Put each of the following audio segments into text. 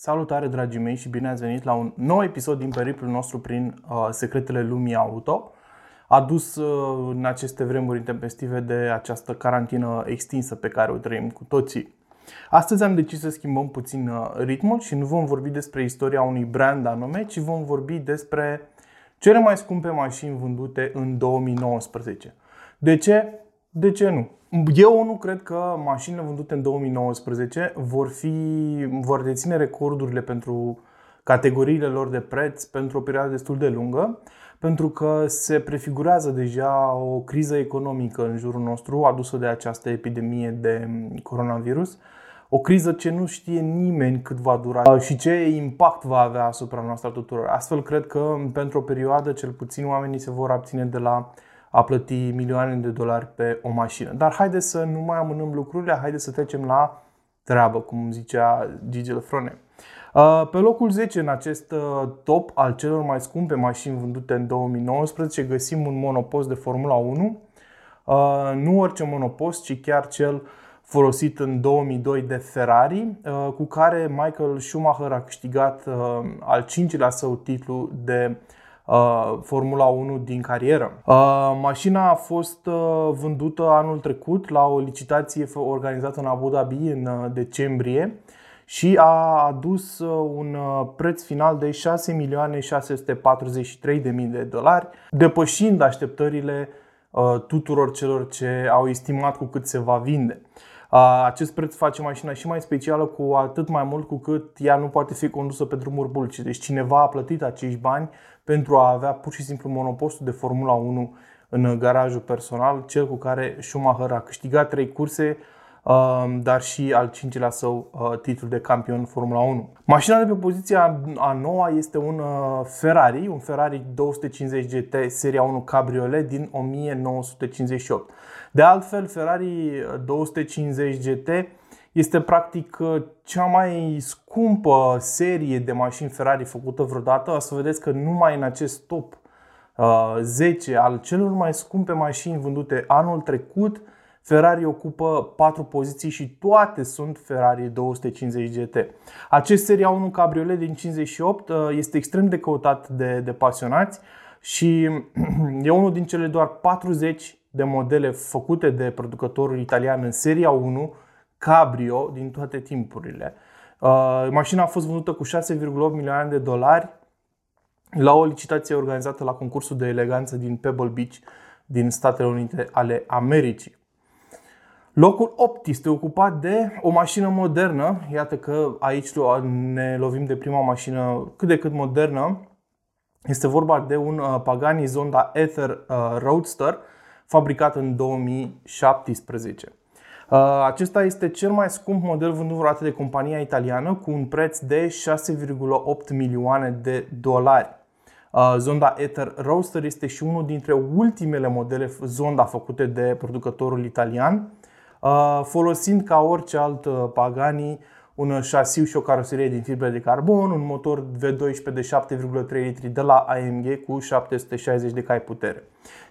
Salutare dragii mei și bine ați venit la un nou episod din periplul nostru prin uh, secretele lumii auto adus uh, în aceste vremuri intempestive de această carantină extinsă pe care o trăim cu toții. Astăzi am decis să schimbăm puțin uh, ritmul și nu vom vorbi despre istoria unui brand anume, ci vom vorbi despre cele mai scumpe mașini vândute în 2019. De ce? De ce nu? Eu nu cred că mașinile vândute în 2019 vor, fi, vor deține recordurile pentru categoriile lor de preț pentru o perioadă destul de lungă, pentru că se prefigurează deja o criză economică în jurul nostru adusă de această epidemie de coronavirus. O criză ce nu știe nimeni cât va dura și ce impact va avea asupra noastră tuturor. Astfel, cred că pentru o perioadă, cel puțin, oamenii se vor abține de la a plăti milioane de dolari pe o mașină. Dar haideți să nu mai amânăm lucrurile, haideți să trecem la treabă, cum zicea Gigi Lefrone. Uh, pe locul 10 în acest uh, top al celor mai scumpe mașini vândute în 2019 găsim un monopost de Formula 1. Uh, nu orice monopost, ci chiar cel folosit în 2002 de Ferrari, cu care Michael Schumacher a câștigat al cincilea său titlu de Uh, Formula 1 din carieră. Uh, mașina a fost uh, vândută anul trecut la o licitație organizată în Abu Dhabi în decembrie și a adus un preț final de 6.643.000 de dolari, depășind așteptările tuturor celor ce au estimat cu cât se va vinde. Acest preț face mașina și mai specială cu atât mai mult cu cât ea nu poate fi condusă pe drumuri bulci. Deci cineva a plătit acești bani pentru a avea pur și simplu monopostul de Formula 1 în garajul personal, cel cu care Schumacher a câștigat trei curse, dar și al cincilea său titlu de campion Formula 1. Mașina de pe poziția a noua este un Ferrari, un Ferrari 250 GT seria 1 Cabriolet din 1958. De altfel, Ferrari 250 GT este practic cea mai scumpă serie de mașini Ferrari făcută vreodată. O să vedeți că numai în acest top 10 al celor mai scumpe mașini vândute anul trecut, Ferrari ocupă 4 poziții și toate sunt Ferrari 250 GT. Acest seria 1 cabriolet din 58 este extrem de căutat de, de pasionați și e unul din cele doar 40 de modele făcute de producătorul italian în seria 1 Cabrio din toate timpurile. Uh, mașina a fost vândută cu 6,8 milioane de dolari la o licitație organizată la concursul de eleganță din Pebble Beach din Statele Unite ale Americii. Locul 8 este ocupat de o mașină modernă. Iată că aici ne lovim de prima mașină cât de cât modernă. Este vorba de un uh, Pagani Zonda Ether uh, Roadster fabricat în 2017. Uh, acesta este cel mai scump model vândut vreodată de compania italiană cu un preț de 6,8 milioane de dolari. Uh, Zonda Ether Roadster este și unul dintre ultimele modele Zonda făcute de producătorul italian, uh, folosind ca orice alt Pagani un șasiu și o caroserie din fibre de carbon, un motor V12 de 7,3 litri de la AMG cu 760 de cai putere.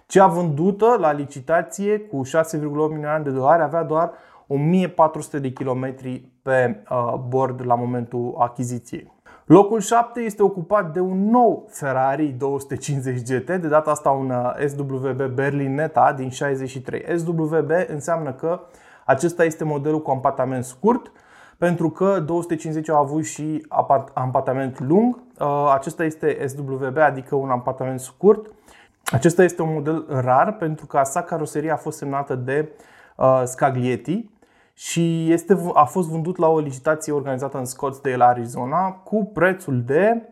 Cea vândută la licitație cu 6,8 milioane de dolari avea doar 1400 de kilometri pe uh, bord la momentul achiziției. Locul 7 este ocupat de un nou Ferrari 250 GT, de data asta un uh, SWB Berlinetta din 63. SWB înseamnă că acesta este modelul cu ampatament scurt, pentru că 250 au avut și ampatament lung. Uh, acesta este SWB, adică un ampatament scurt. Acesta este un model rar pentru că sa caroserie a fost semnată de uh, Scaglietti și este, a fost vândut la o licitație organizată în Scottsdale, Arizona, cu prețul de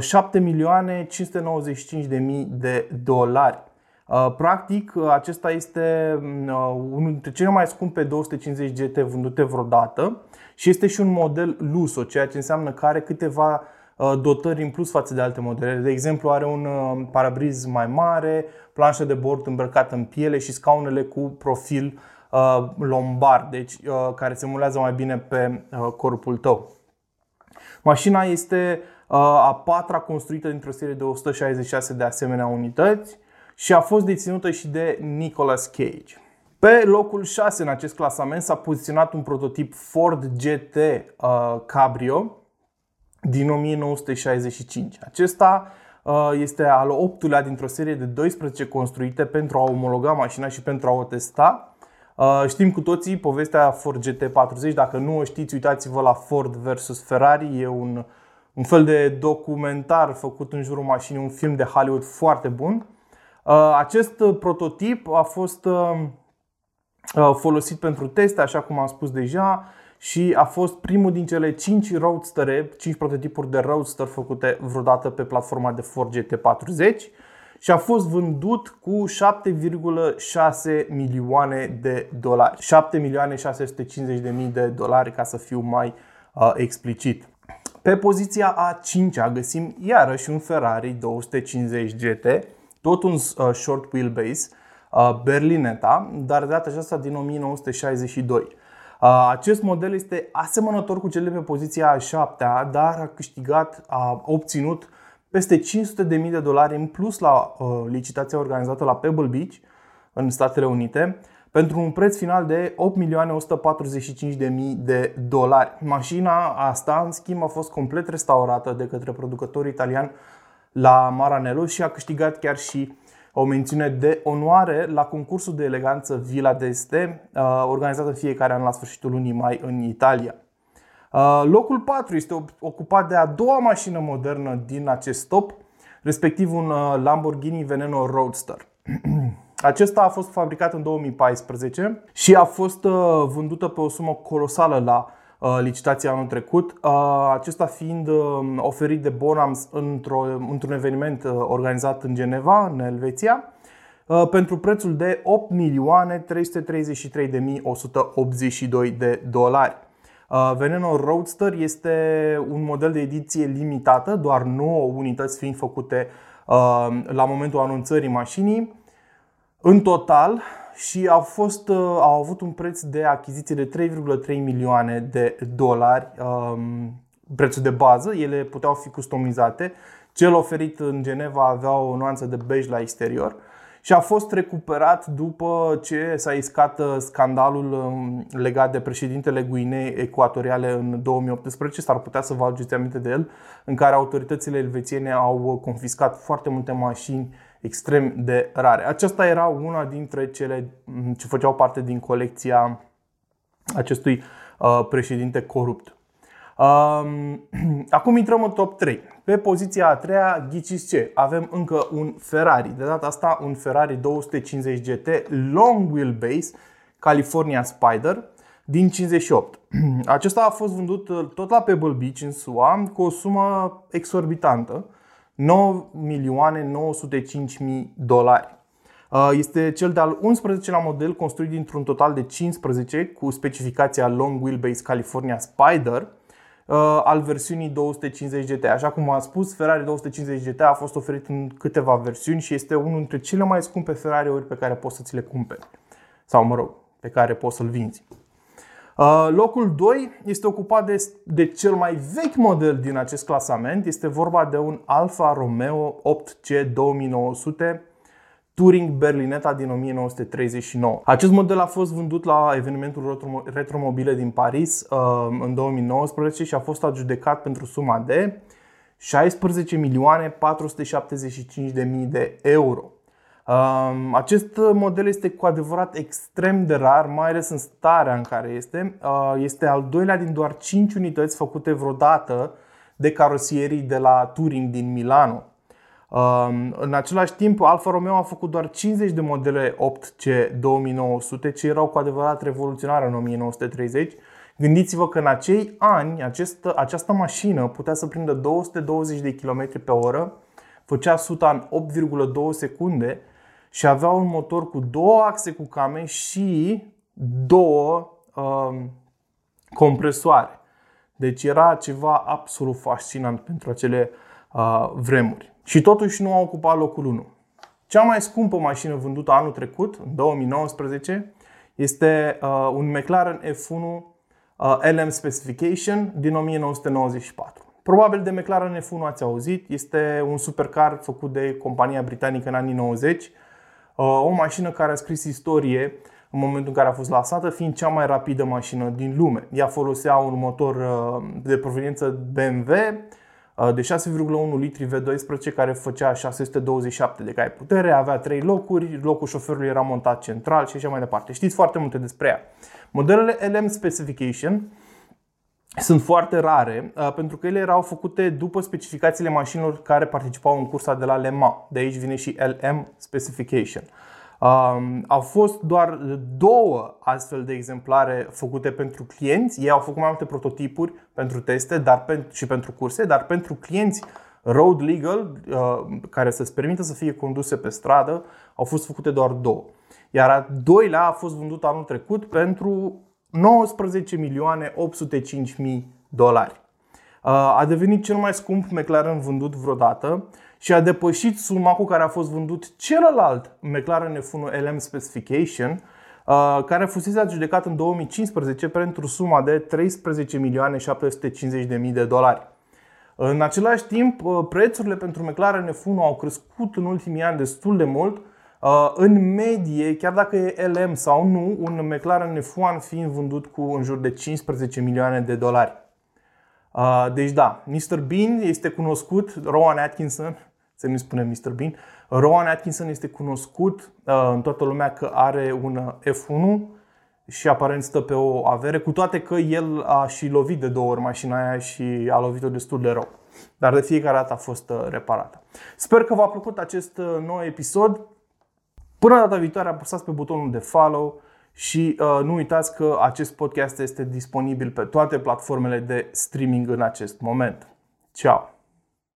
7 milioane 595 de mii de dolari. Uh, practic, uh, acesta este uh, unul dintre cele mai scumpe 250 GT vândute vreodată și este și un model Luso, ceea ce înseamnă că are câteva dotări în plus față de alte modele. De exemplu, are un parabriz mai mare, planșă de bord îmbrăcată în piele și scaunele cu profil lombar, deci care se mulează mai bine pe corpul tău. Mașina este a patra construită dintr-o serie de 166 de asemenea unități și a fost deținută și de Nicolas Cage. Pe locul 6 în acest clasament s-a poziționat un prototip Ford GT uh, Cabrio din 1965. Acesta uh, este al optulea dintr-o serie de 12 construite pentru a omologa mașina și pentru a o testa. Uh, știm cu toții povestea Ford GT40, dacă nu o știți, uitați-vă la Ford vs Ferrari, e un, un fel de documentar făcut în jurul mașinii, un film de Hollywood foarte bun. Uh, acest prototip a fost folosit pentru teste, așa cum am spus deja, și a fost primul din cele 5 roadster 5 prototipuri de roadster făcute vreodată pe platforma de Ford GT40 și a fost vândut cu 7,6 milioane de dolari. 7 milioane 650 de mii de dolari ca să fiu mai uh, explicit. Pe poziția a 5-a găsim iarăși un Ferrari 250 GT, tot un uh, short wheelbase, uh, Berlinetta, dar de data aceasta din 1962. Acest model este asemănător cu cel de pe poziția a 7 dar a câștigat, a obținut peste 500.000 de dolari în plus la licitația organizată la Pebble Beach în Statele Unite pentru un preț final de 8.145.000 de dolari. Mașina asta, în schimb, a fost complet restaurată de către producătorul italian la Maranello și a câștigat chiar și o mențiune de onoare la concursul de eleganță Villa d'Este, uh, organizat în fiecare an la sfârșitul lunii mai în Italia. Uh, locul 4 este ocupat de a doua mașină modernă din acest top, respectiv un uh, Lamborghini Veneno Roadster. Acesta a fost fabricat în 2014 și a fost vândută pe o sumă colosală la Uh, licitația anul trecut, uh, acesta fiind uh, oferit de Bonhams într-un eveniment organizat în Geneva, în Elveția, pentru prețul de 8.333.182 de dolari. Veneno Roadster este un model de ediție limitată, doar 9 unități fiind făcute la momentul anunțării mașinii. În total, și au, fost, uh, au avut un preț de achiziție de 3,3 milioane de dolari, um, prețul de bază, ele puteau fi customizate. Cel oferit în Geneva avea o nuanță de bej la exterior. Și a fost recuperat după ce s-a iscat uh, scandalul um, legat de președintele Guinei Ecuatoriale în 2018, s-ar putea să vă aduceți aminte de el, în care autoritățile elvețiene au confiscat foarte multe mașini extrem de rare. Aceasta era una dintre cele mm, ce făceau parte din colecția acestui uh, președinte corupt. Um, acum intrăm în top 3. Pe poziția a treia, ghiciți ce? Avem încă un Ferrari. De data asta un Ferrari 250 GT Long Wheelbase California Spider din 58. Acesta a fost vândut uh, tot la Pebble Beach în SUA cu o sumă exorbitantă 9 milioane 905 mii dolari. Uh, este cel de-al 11-lea model construit dintr-un total de 15 cu specificația Long Wheelbase California Spider uh, al versiunii 250 GT. Așa cum am spus, Ferrari 250 GT a fost oferit în câteva versiuni și este unul dintre cele mai scumpe Ferrari-uri pe care poți să ți le cumperi. Sau, mă rog, pe care poți să-l vinzi. Uh, locul 2 este ocupat de, de cel mai vechi model din acest clasament. Este vorba de un Alfa Romeo 8C 2900 Touring Berlinetta din 1939. Acest model a fost vândut la evenimentul Retromobile din Paris uh, în 2019 și a fost adjudecat pentru suma de 16 milioane 475 de mii de euro. Acest model este cu adevărat extrem de rar, mai ales în starea în care este. Uh, este al doilea din doar 5 unități făcute vreodată de carosierii de la Touring din Milano. În același timp, Alfa Romeo a făcut doar 50 de modele 8C 2900, ce erau cu adevărat revoluționare în 1930. Gândiți-vă că în acei ani această, această mașină putea să prindă 220 de km pe oră, făcea 100 în 8,2 secunde și avea un motor cu două axe cu came și două um, compresoare. Deci era ceva absolut fascinant pentru acele uh, vremuri. Și totuși nu a ocupat locul 1. Cea mai scumpă mașină vândută anul trecut, în 2019, este uh, un McLaren F1 uh, LM Specification din 1994. Probabil de McLaren F1 ați auzit, este un supercar făcut de compania britanică în anii 90 Uh, o mașină care a scris istorie în momentul în care a fost lansată, fiind cea mai rapidă mașină din lume. Ea folosea un motor uh, de proveniență BMW uh, de 6,1 litri V12 care făcea 627 de cai putere, avea 3 locuri, locul șoferului era montat central și așa mai departe. Știți foarte multe despre ea. Modelele LM Specification sunt foarte rare uh, pentru că ele erau făcute după specificațiile mașinilor care participau în cursa de la Le Mans. De aici vine și LM Specification. Um, au fost doar două astfel de exemplare făcute pentru clienți. Ei au făcut mai multe prototipuri pentru teste dar pentru, și pentru curse, dar pentru clienți road legal, uh, care să-ți permită să fie conduse pe stradă, au fost făcute doar două. Iar a doilea a fost vândut anul trecut pentru 19 milioane 805 mii dolari. Uh, a devenit cel mai scump McLaren vândut vreodată și a depășit suma cu care a fost vândut celălalt McLaren F1 LM Specification, uh, care fusese adjudecat în 2015 pentru suma de 13 milioane 750 de mii de dolari. În același timp, uh, prețurile pentru McLaren F1 au crescut în ultimii ani destul de mult, Uh, în medie, chiar dacă e LM sau nu, un McLaren F1 fiind vândut cu în jur de 15 milioane de dolari. Uh, deci da, Mr. Bean este cunoscut, Rowan Atkinson, să nu spunem Mr. Bean, Rowan Atkinson este cunoscut uh, în toată lumea că are un F1 și aparent stă pe o avere, cu toate că el a și lovit de două ori mașina aia și a lovit-o destul de rău. Dar de fiecare dată a fost reparată. Sper că v-a plăcut acest nou episod. Până data viitoare apăsați pe butonul de follow și uh, nu uitați că acest podcast este disponibil pe toate platformele de streaming în acest moment. Ciao!